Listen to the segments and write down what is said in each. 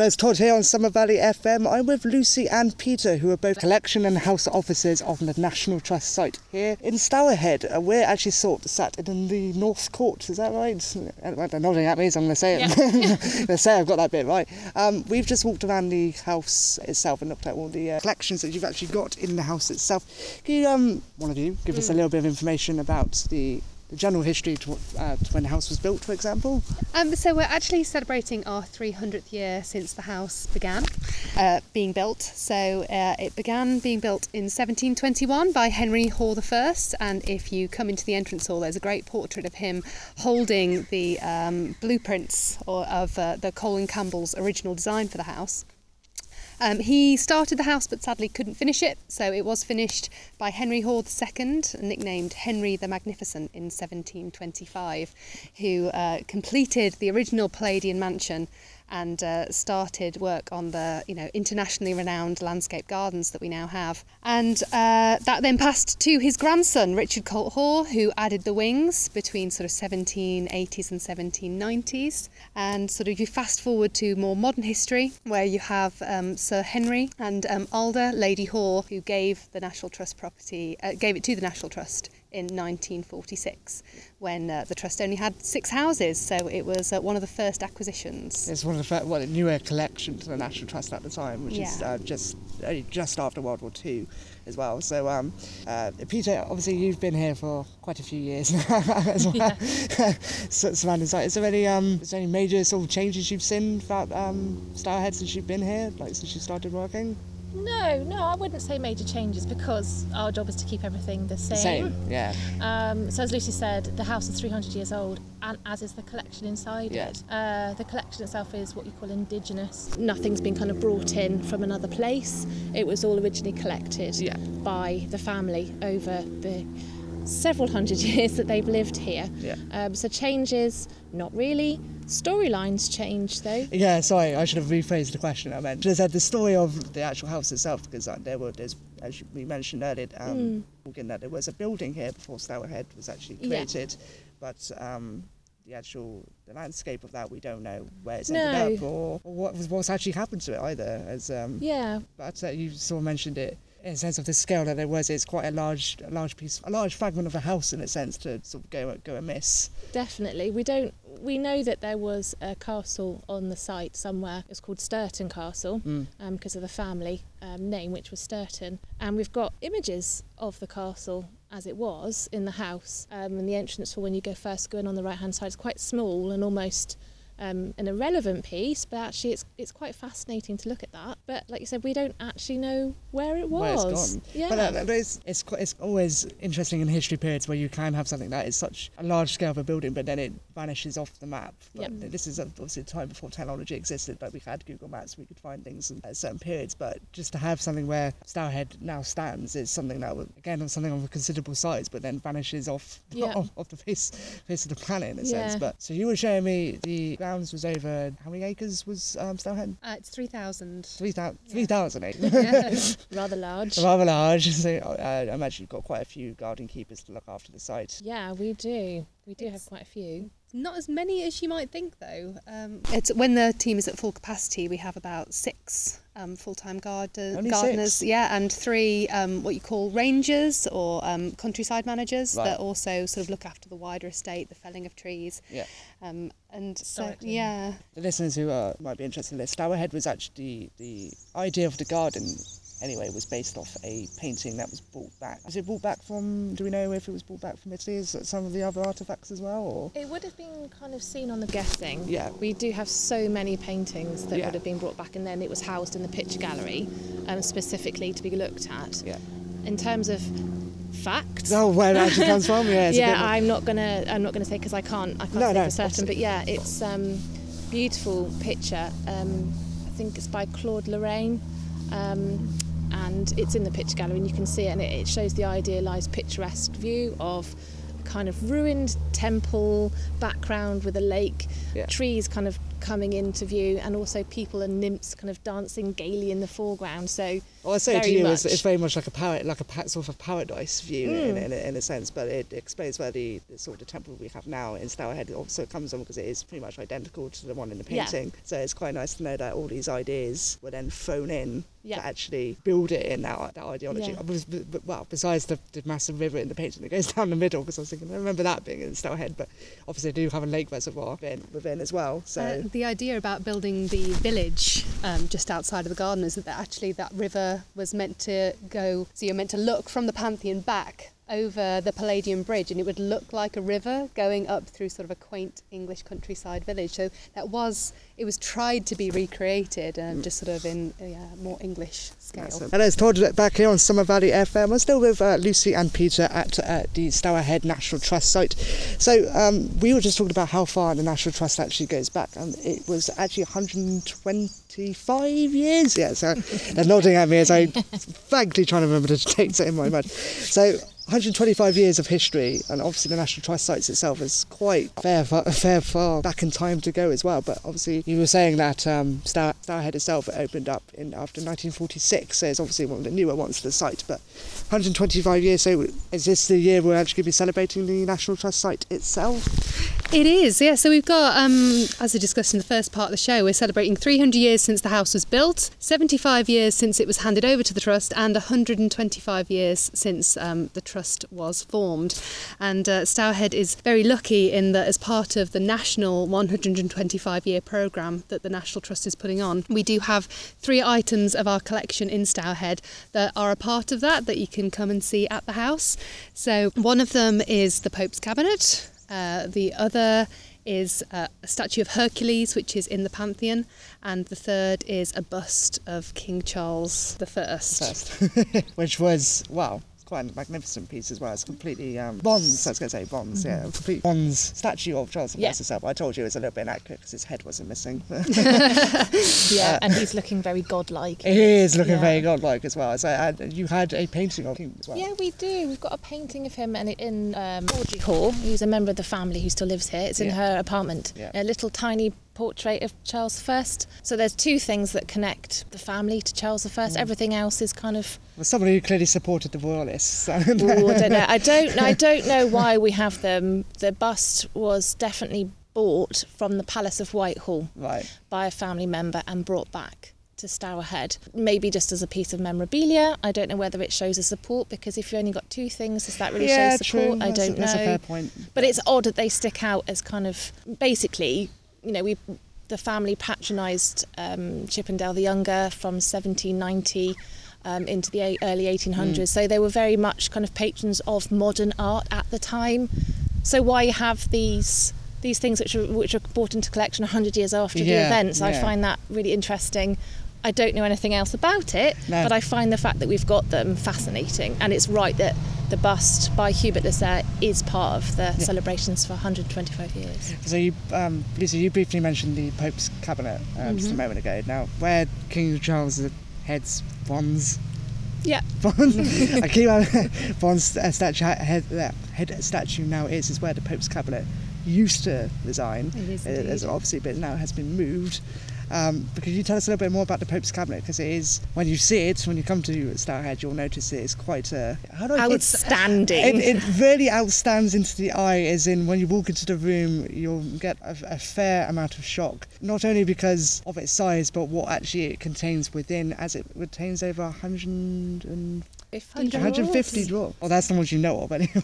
It's Todd here on Somer Valley FM. I'm with Lucy and Peta, who are both collection and house officers of the National Trust site here in Stourhead. Uh, we're actually sort of sat in the North Court, is that right? They're nodding at me, so I'm going to say it. Yeah. Let's say I've got that bit right. Um, we've just walked around the house itself and looked at all the uh, collections that you've actually got in the house itself. Can you, um, one of you, give mm. us a little bit of information about the the general history to, uh, to, when the house was built, for example? Um, so we're actually celebrating our 300th year since the house began uh, being built. So uh, it began being built in 1721 by Henry Hoare I, and if you come into the entrance hall, there's a great portrait of him holding the um, blueprints or, of uh, the Colin Campbell's original design for the house. Um, he started the house but sadly couldn't finish it, so it was finished by Henry Hoare II, nicknamed Henry the Magnificent in 1725, who uh, completed the original Palladian mansion and uh, started work on the you know internationally renowned landscape gardens that we now have. And uh, that then passed to his grandson Richard Colt Hoare, who added the wings between sort of 1780s and 1790s. And sort of you fast forward to more modern history, where you have um, Sir Henry and um, Alda Lady Hoare, who gave the National Trust property, uh, gave it to the National Trust in 1946 when uh, the trust only had six houses so it was uh, one of the first acquisitions. It's one of the first well newer collection to the national trust at the time which yeah. is uh, just just after world war ii as well. So um, uh, Peta obviously you've been here for quite a few years as well. Surrounding site is there any um, is there any major sort of changes you've seen about um, Stourhead since you've been here like since you started working no, no, I wouldn't say major changes because our job is to keep everything the same. Same, yeah. Um, so as Lucy said, the house is 300 years old, and as is the collection inside yeah. it. Uh, the collection itself is what you call indigenous. Nothing's been kind of brought in from another place. It was all originally collected yeah. by the family over the several hundred years that they've lived here. Yeah. Um, so changes, not really. Storylines change though. Yeah, sorry, I should have rephrased the question. I meant just the story of the actual house itself, because uh, there were, there's, as we mentioned earlier, um, mm. that there was a building here before Stourhead was actually created, yeah. but um, the actual the landscape of that we don't know where it's ended up or, or what, what's actually happened to it either. As um, yeah, but uh, you sort of mentioned it in sense of the scale that there was, it's quite a large, a large piece, a large fragment of a house in a sense to sort of go go amiss. Definitely, we don't. We know that there was a castle on the site somewhere. It's called Stourton Castle because mm. um, of the family um, name, which was Stourton, and we've got images of the castle as it was in the house. Um, and the entrance hall, when you go first, go in on the right hand side, is quite small and almost um, an irrelevant piece, but actually it's it's quite fascinating to look at that. But like you said, we don't actually know where it was. Where it's gone. Yeah. But, uh, but it's it's quite, it's always interesting in history periods where you can have something that is such a large scale of a building, but then it vanishes off the map. But yep. This is obviously a time before technology existed, but we had Google Maps, we could find things at certain periods. But just to have something where Stourhead now stands is something that again something of a considerable size, but then vanishes off yep. off, off, the face face of the planet in a yeah. sense. But so you were showing me the grounds was over how many acres was um, Stourhead? Uh, it's 3,000. 3,000 yeah. acres. yeah. Rather large. Rather large. So uh, I imagine you've got quite a few garden keepers to look after the site. Yeah, we do. We do it's, have quite a few. Not as many as you might think, though. Um, it's when the team is at full capacity. We have about six um, full-time garden, gardeners, six? yeah, and three um, what you call rangers or um, countryside managers right. that also sort of look after the wider estate, the felling of trees. Yeah. Um, and so, yeah. The listeners who uh, might be interested in this, Stourhead was actually the idea of the garden anyway it was based off a painting that was brought back. Was it brought back from? Do we know if it was brought back from Italy? Is some of the other artifacts as well? Or it would have been kind of seen on the guessing. Yeah, we do have so many paintings that yeah. would have been brought back, and then it was housed in the picture gallery, um, specifically to be looked at. Yeah. In terms of facts. Oh, where it actually comes from? Yeah. yeah, I'm not gonna. I'm not gonna say because I can't. I can't no, say no, for certain. Obviously. But yeah, it's um, beautiful picture. Um, I think it's by Claude Lorrain. Um, and it's in the picture gallery and you can see it and it, shows the idealised picturesque view of kind of ruined temple background with a lake, yeah. trees kind of coming into view, and also people and nymphs kind of dancing gaily in the foreground. So Well, I say to you, it's, much. it's very much like a par- like a sort of paradise view in, Mm. in, in, a sense, but it explains where the, the sort of temple we have now in Stourhead also comes on because it is pretty much identical to the one in the Yeah. painting. So it's quite nice to know that all these ideas were then thrown in Yeah. to actually build it in that, that ideology. Yeah. Well, besides the, the massive river in the painting that goes down the middle, because I was thinking, I remember that being in Stourhead, but obviously they do have a lake reservoir within, within as well. So Uh, the idea about building the village um, just outside of the garden is that actually that river was meant to go, so you're meant to look from the Pantheon back over the Palladian Bridge and it would look like a river going up through sort of a quaint English countryside village. So that was, it was tried to be recreated um, just sort of in a uh, more English scale. And it. Hello, it's Todd back here on Somer Valley FM. I'm still with uh, Lucy and Peta at uh, the Stourhead National Trust site. So um, we were just talking about how far the National Trust actually goes back, and it was actually 125 years. Yeah, so they're nodding at me as I'm vaguely trying to remember the dates in my mind. So 125 years of history, and obviously the National Trust sites itself is quite fair, fair far back in time to go as well. But obviously, you were saying that um, Stour, Stourhead itself opened up in after 1946, so it's obviously one of the newer ones to the site. But 125 years, so is this the year we're actually going to be celebrating the National Trust site itself? It is, yeah. So we've got, um, as I discussed in the first part of the show, we're celebrating 300 years since the house was built, 75 years since it was handed over to the trust, and 125 years since um, the trust was formed. And uh, Stourhead is very lucky in that, as part of the national 125 year programme that the National Trust is putting on, we do have three items of our collection in Stourhead that are a part of that that you can come and see at the house. So one of them is the Pope's Cabinet. Uh, the other is uh, a statue of Hercules, which is in the Pantheon, and the third is a bust of King Charles I. First, which was wow. Quite a magnificent piece as well. It's completely um, bronze. I was going to say bronze. Yeah, a complete bronze statue of Charles Yeah. himself. I told you it was a little bit inaccurate because his head wasn't missing. yeah, and he's looking very godlike. He is looking Yeah. very godlike as well. So and you had a painting of him as well. Yeah, we do. We've got a painting of him and in um, Audrey Hoare, who's a member of the family who still lives here. It's in Yeah. her apartment. Yeah. A little tiny portrait of Charles I. So there's two things that connect the family to Charles I. Mm. Everything else is kind of Well, someone who clearly supported the royalists. Ooh, I don't know. I don't. I don't know why we have them. The bust was definitely bought from the Palace of Whitehall right. by a family member and brought back to Stourhead. Maybe just as a piece of memorabilia. I don't know whether it shows a support because if you only got two things, does that really yeah, show support? true. I That's don't that's know. a fair point. But it's odd that they stick out as kind of basically, you know, we the family patronised um, Chippendale the Younger from 1790 um, into the early 1800s. So they were very much kind of patrons of modern art at the time. So why have these these things which are which are brought into collection 100 years after the Yeah, events? I find that really interesting. I don't know anything else about it, No. but I find the fact that we've got them fascinating, and it's right that the bust by Hubert Le Sueur is part of the celebrations for 125 years. So you, um, Lisa, you briefly mentioned the Pope's cabinet um, just a Mm-hmm. moment ago. Now, where King Charles' head's bronze, Yeah, bronze, I keep on uh, statue head, uh, head statue now is is where the Pope's cabinet used to reside. It is It obviously, but now has been moved. Um, but could you tell us a little bit more about the Pope's cabinet? Because it is, when you see it, when you come to Stourhead, you'll notice it is quite a. How do I outstanding. It, it really outstands into the eye, as in when you walk into the room, you'll get a, a fair amount of shock. Not only because of its size, but what actually it contains within, as it contains over 100 50 150 drawers. Well, that's the ones you know of, anyway.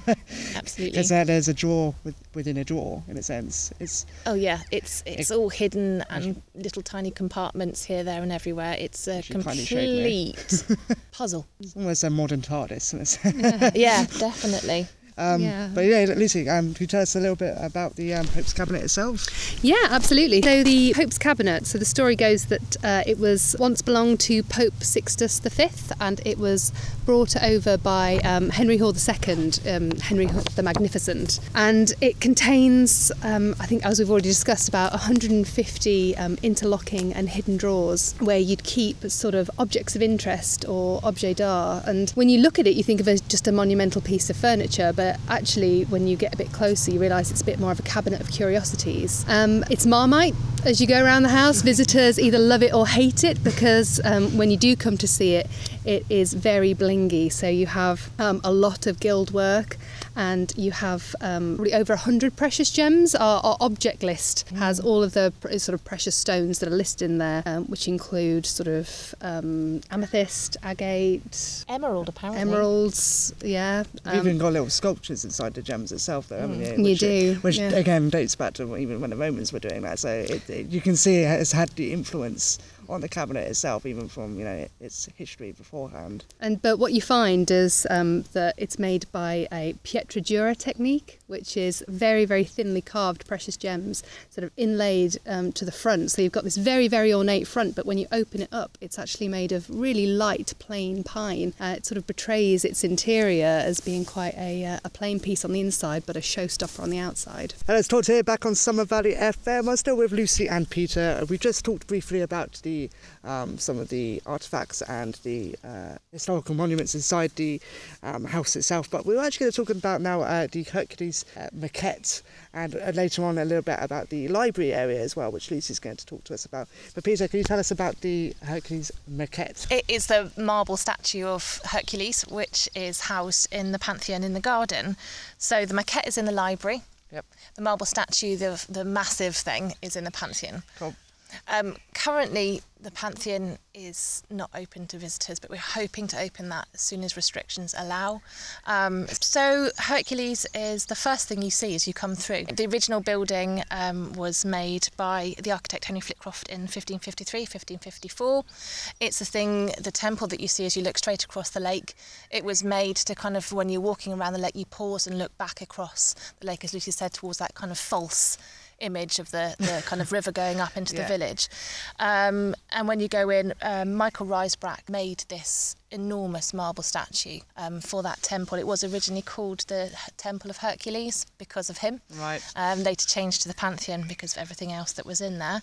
Absolutely. Because uh, there's a drawer with, within a drawer, in a sense. It's Oh yeah, it's it's all hidden and little tiny compartments here, there, and everywhere. It's a Actually kindly showed me. complete puzzle. almost a modern TARDIS. in a sense. Yeah, definitely. Um, Yeah. But yeah, Lucy, um, could you tell us a little bit about the um, Pope's cabinet itself? Yeah, absolutely. So the Pope's cabinet. So the story goes that uh, it was once belonged to Pope Sixtus V, and it was brought over by um, Henry Hoare II, um, Henry the Magnificent, and it contains, um, I think, as we've already discussed, about 150 um, interlocking and hidden drawers where you'd keep sort of objects of interest or objets d'art. And when you look at it, you think of it as just a monumental piece of furniture, but but actually, when you get a bit closer, you realise it's a bit more of a cabinet of curiosities. Um, it's Marmite. As you go around the house, visitors either love it or hate it because um, when you do come to see it, it is very blingy. So you have um, a lot of guild work and you have um, over 100 precious gems. Our, our object list has all of the pr- sort of precious stones that are listed in there, um, which include sort of um, amethyst, agate, Emerald, apparently. emeralds, yeah. You've even got little sculptures inside the gems itself, though, haven't you? Um, You Which, uh, do, Which yeah. again dates back to even when the Romans were doing that. So it, it, you can see it has had the influence on the cabinet itself, even from you know its history beforehand. And but what you find is um, that it's made by a pietra dura technique, which is very very thinly carved precious gems, sort of inlaid um, to the front. So you've got this very very ornate front, but when you open it up, it's actually made of really light plain pine. Uh, it sort of betrays its interior as being quite a, uh, a plain piece on the inside, but a showstopper on the outside. And let's talk here back on Somer Valley FM. I'm still with Lucy and Peta. We just talked briefly about the um, some of the artifacts and the uh, historical monuments inside the um, house itself, but we were actually going to talk about now uh, the Hercules uh, maquette and uh, later on a little bit about the library area as well, which Lucy's going to talk to us about. But Peta, can you tell us about the Hercules maquette? It is the marble statue of Hercules, which is housed in the Pantheon in the garden. So the maquette is in the library. Yep. The marble statue, the, the massive thing, is in the Pantheon. Cool. Um, currently, the Pantheon is not open to visitors, but we're hoping to open that as soon as restrictions allow. Um, so, Hercules is the first thing you see as you come through. The original building um, was made by the architect Henry Flitcroft in 1553, 1554. It's the thing, the temple that you see as you look straight across the lake. It was made to kind of, when you're walking around the lake, you pause and look back across the lake, as Lucy said, towards that kind of false image of the, the kind of river going up into Yeah. the village. Um, and when you go in, um, Michael Rysbrack made this enormous marble statue um, for that temple. It was originally called the Temple of Hercules because of him. Right. Um, later changed to the Pantheon because of everything else that was in there.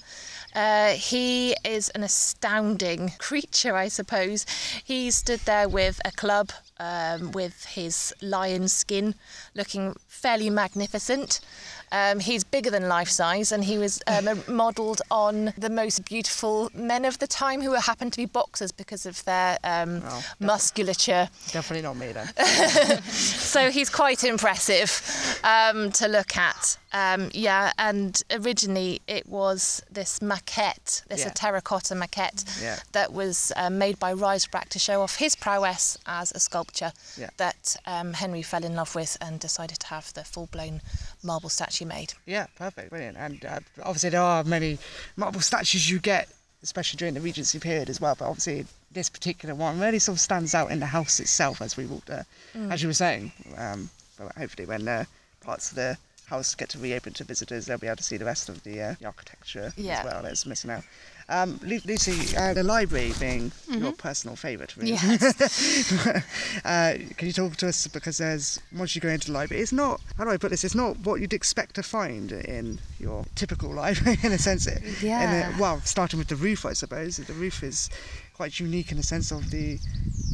Uh, he is an astounding creature, I suppose. He stood there with a club, um, with his lion skin, looking fairly magnificent. Um, he's bigger than life size, and he was um, modelled on the most beautiful men of the time who happened to be boxers because of their um, Wow. musculature. Definitely not me then. So he's quite impressive um, to look at. Um, yeah, and originally it was this maquette, this Yeah. a terracotta maquette Yeah. that was um, made by Rysbrack to show off his prowess as a sculptor Yeah. that um, Henry fell in love with and decided to have the full-blown marble statue made. Yeah, perfect, brilliant. And uh, obviously, there are many marble statues you get, especially during the Regency period as well. But obviously, this particular one really sort of stands out in the house itself as we walked there, as you were saying. Um, but hopefully, when uh, parts of the house get to reopen to visitors, they'll be able to see the rest of the, uh, the architecture Yeah. as well that's missing out. Um, Lu- Lucy, uh, the library being your personal favourite, really. uh, can you talk to us because there's once you go into the library, it's not how do I put this? It's not what you'd expect to find in your typical library in a sense. It- in Yeah. a- well, starting with the roof, I suppose. The roof is quite unique in the sense of the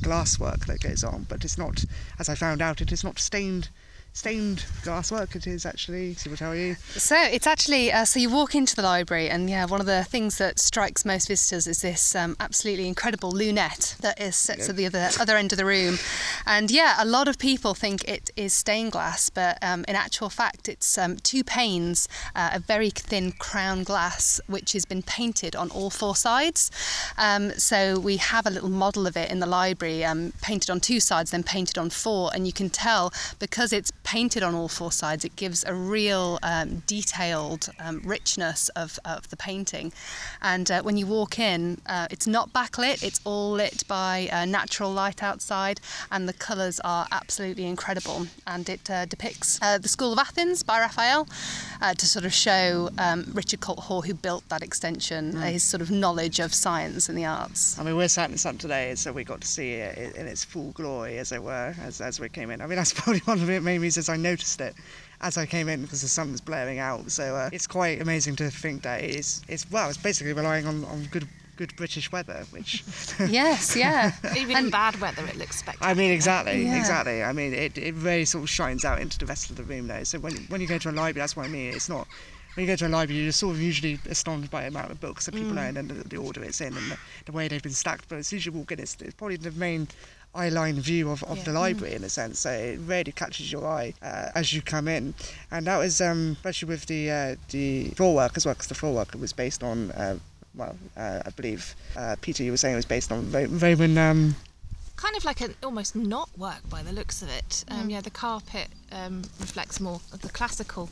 glasswork that goes on, but it's not, as I found out, it is not stained. Stained glasswork. It is actually. See what tell you. So it's actually uh, so you walk into the library, and yeah, one of the things that strikes most visitors is this um, absolutely incredible lunette that is set to the other other end of the room, and yeah, a lot of people think it is stained glass, but um, in actual fact, it's um, two panes, uh, a very thin crown glass, which has been painted on all four sides. Um, so we have a little model of it in the library, um, painted on two sides, then painted on four, and you can tell because it's painted on all four sides, it gives a real um, detailed um, richness of, of the painting. And uh, when you walk in, uh, it's not backlit, it's all lit by uh, natural light outside, and the colours are absolutely incredible. And it uh, depicts uh, the School of Athens by Raphael uh, to sort of show um, Richard Colt Hoare, who built that extension, uh, his sort of knowledge of science and the arts. I mean, we're sat in sun today, so we got to see it in- in its full glory, as it were, as, as we came in. I mean, that's probably one of the main reasons I noticed it as I came in because the sun was blaring out. So uh, it's quite amazing to think that it's, it's well, it's basically relying on, on good good British weather, which yes, yeah. Even in bad weather, it looks spectacular. I mean, exactly, Yeah. exactly. I mean, it, it really sort of shines out into the rest of the room though. So when when you go to a library, that's what I mean. It's not when you go to a library, you're sort of usually astonished by the amount of books that people Mm. own and the, the order it's in and the, the way they've been stacked. But as soon as you walk in, it's, it's probably the main eye line view of, of Yeah. the library in a sense. So it really catches your eye uh, as you come in, and that was um, especially with the uh, the floor work as well, because the floor work was based on. Uh, well, uh, I believe uh, Peta, you were saying it was based on Ro- Roman um, kind of like an almost not work by the looks of it. Um, yeah, the carpet um, reflects more of the classical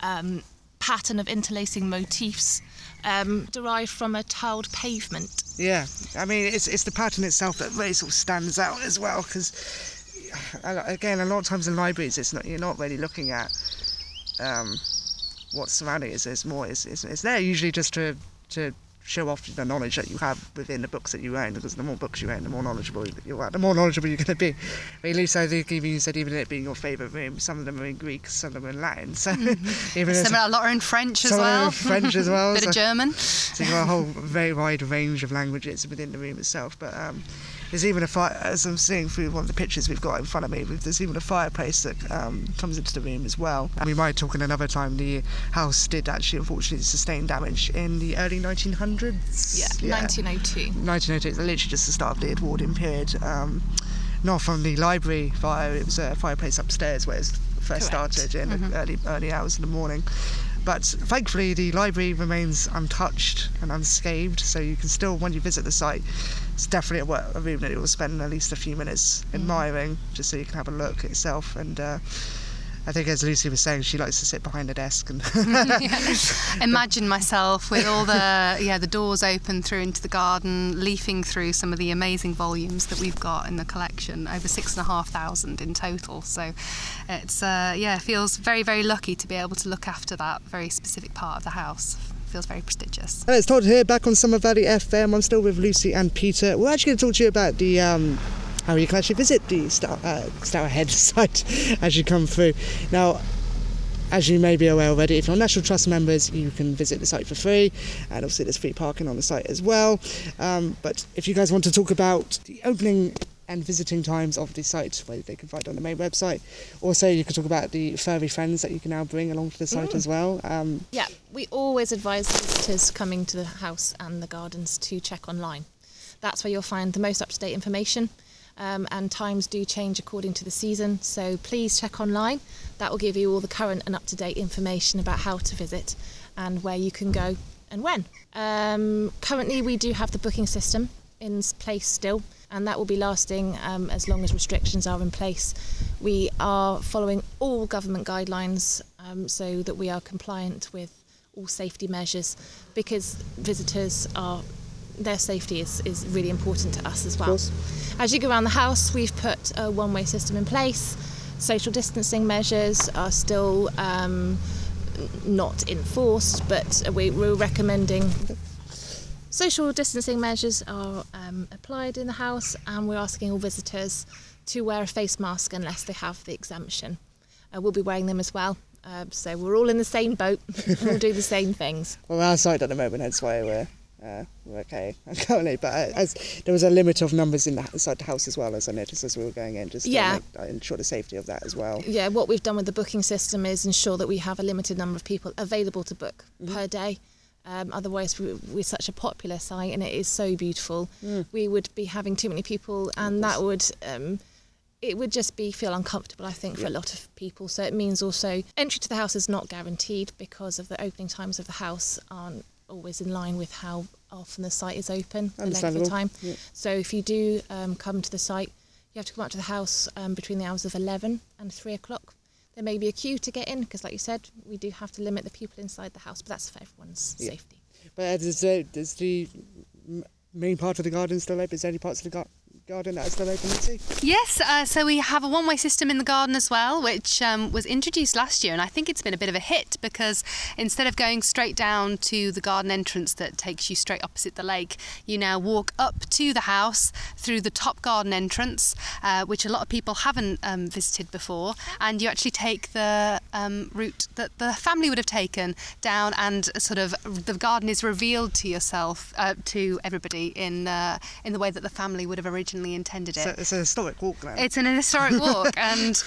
um, pattern of interlacing motifs um, derived from a tiled pavement. Yeah, I mean it's it's the pattern itself that really sort of stands out as well because again a lot of times in libraries it's not you're not really looking at um, what's surrounding it. It's more it's, it's, it's there usually just to to show off the knowledge that you have within the books that you own because the more books you own the more knowledgeable you are the more knowledgeable you're going to be but at least I think even you said even it being your favourite room some of them are in Greek some of them are in Latin so even Some, a lot are in French as some are in well. French as well A Bit so- of German. so you've got a whole very wide range of languages within the room itself. But um, there's even a fire, as I'm seeing through one of the pictures we've got in front of me, there's even a fireplace that um, comes into the room as well. And we might talk in another time, the house did actually unfortunately sustain damage in the early 1900s. Yeah, 1902. 1902, it's literally just the start of the Edwardian period. Um, not from the library fire, it was a fireplace upstairs where it first Correct. started in the early, early hours in the morning. But thankfully, the library remains untouched and unscathed, so you can still, when you visit the site, it's definitely a, a room that you will spend at least a few minutes admiring, just so you can have a look at itself. And uh, I think, as Lucy was saying, she likes to sit behind the desk and Imagine myself with all the yeah the doors open through into the garden, leafing through some of the amazing volumes that we've got in the collection, over six and a half thousand in total. So it's uh, yeah feels very very lucky to be able to look after that very specific part of the house. Feels very prestigious. Hello, it's Todd here, back on Somer Valley FM. I'm still with Lucy and Peta. We're actually going to talk to you about the um, how you can actually visit the Star, uh, Head site as you come through. Now, as you may be aware already, if you're National Trust members, you can visit the site for free, and obviously there's free parking on the site as well. Um, but if you guys want to talk about the opening and visiting times of the site, where they can find on the main website, also you can talk about the furry friends that you can now bring along to the site as well. Um, Yeah, we always advise visitors coming to the house and the gardens to check online. That's where you'll find the most up to date information. Um, and times do change according to the season, so please check online. That will give you all the current and up to date information about how to visit and where you can go and when. Um, currently, we do have the booking system in place still, and that will be lasting um, as long as restrictions are in place. We are following all government guidelines um, so that we are compliant with all safety measures because visitors are their safety is, is really important to us as well. As you go around the house, we've put a one way system in place. Social distancing measures are still um, not enforced, but we, we're recommending social distancing measures are um, applied in the house, and we're asking all visitors to wear a face mask unless they have the exemption. Uh, we'll be wearing them as well. Uh, so we're all in the same boat. we'll do the same things. Well, we're outside at the moment, that's why we're, uh, we're okay currently. But uh, as there was a limit of numbers in the, inside the house as well, as I noticed as we were going in, just Yeah. to make, uh, ensure the safety of that as well. Yeah, what we've done with the booking system is ensure that we have a limited number of people available to book Mm-hmm. per day. Um, otherwise, we, we're such a popular site and it is so beautiful. Mm. We would be having too many people, and that would um, it would just be feel uncomfortable. I think for a lot of people. So it means also entry to the house is not guaranteed because of the opening times of the house aren't always in line with how often the site is open, the length of time. Yeah. So if you do um, come to the site, you have to come up to the house um, between the hours of 11 and 3 o'clock. There may be a queue to get in because, like you said, we do have to limit the people inside the house, but that's for everyone's Yeah. safety. But uh, does, the, does the main part of the garden still open? Is there any parts of the gar- garden that is still open, Lucy? Yes, uh, so we have a one way system in the garden as well, which um, was introduced last year, and I think it's been a bit of a hit because instead of going straight down to the garden entrance that takes you straight opposite the lake, you now walk up to the house through the top garden entrance, uh, which a lot of people haven't um, visited before, and you actually take the um, route that the family would have taken down, and sort of the garden is revealed to yourself, uh, to everybody in uh, in the way that the family would have originally intended it. So it's a historic walk then. It's an historic walk, and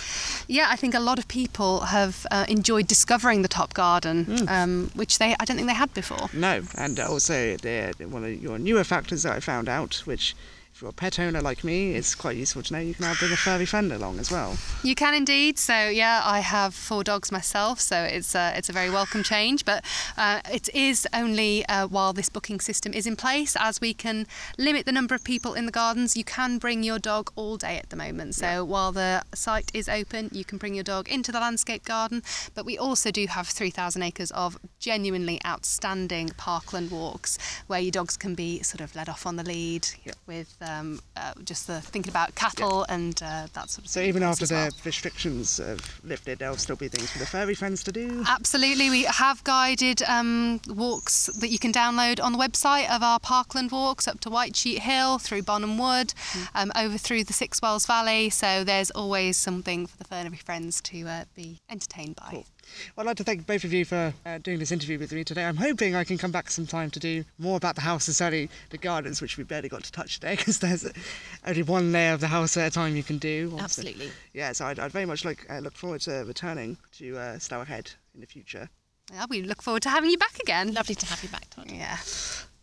yeah, I think a lot of people have uh, enjoyed discovering the top garden, um, which they I don't think they had before. No, and also the, one of your newer factors that I found out, which if you're a pet owner like me, it's quite useful to know you can now bring a furry friend along as well. You can indeed. So yeah, I have four dogs myself, so it's a, it's a very welcome change. But uh, it is only uh, while this booking system is in place, as we can limit the number of people in the gardens. You can bring your dog all day at the moment. So while the site is open, you can bring your dog into the landscape garden. But we also do have 3,000 acres of genuinely outstanding parkland walks where your dogs can be sort of led off on the lead with um, uh, just the thinking about cattle and uh, that sort of So thing even after the well. restrictions have lifted, there'll still be things for the furry friends to do. Absolutely, we have guided um, walks that you can download on the website of our Parkland walks up to White Sheet Hill, through Bonham Wood, um, over through the Six Wells Valley. So there's always something for the furry friends to uh, be entertained by. Cool. Well, I'd like to thank both of you for uh, doing this interview with me today. I'm hoping I can come back sometime to do more about the house and certainly the gardens, which we barely got to touch today because there's only one layer of the house at a time you can do. obviously. Absolutely. Yeah, so I'd, I'd very much like uh, look forward to returning to uh, Stourhead in the future. Yeah, we look forward to having you back again. Lovely to have you back, Todd. Yeah.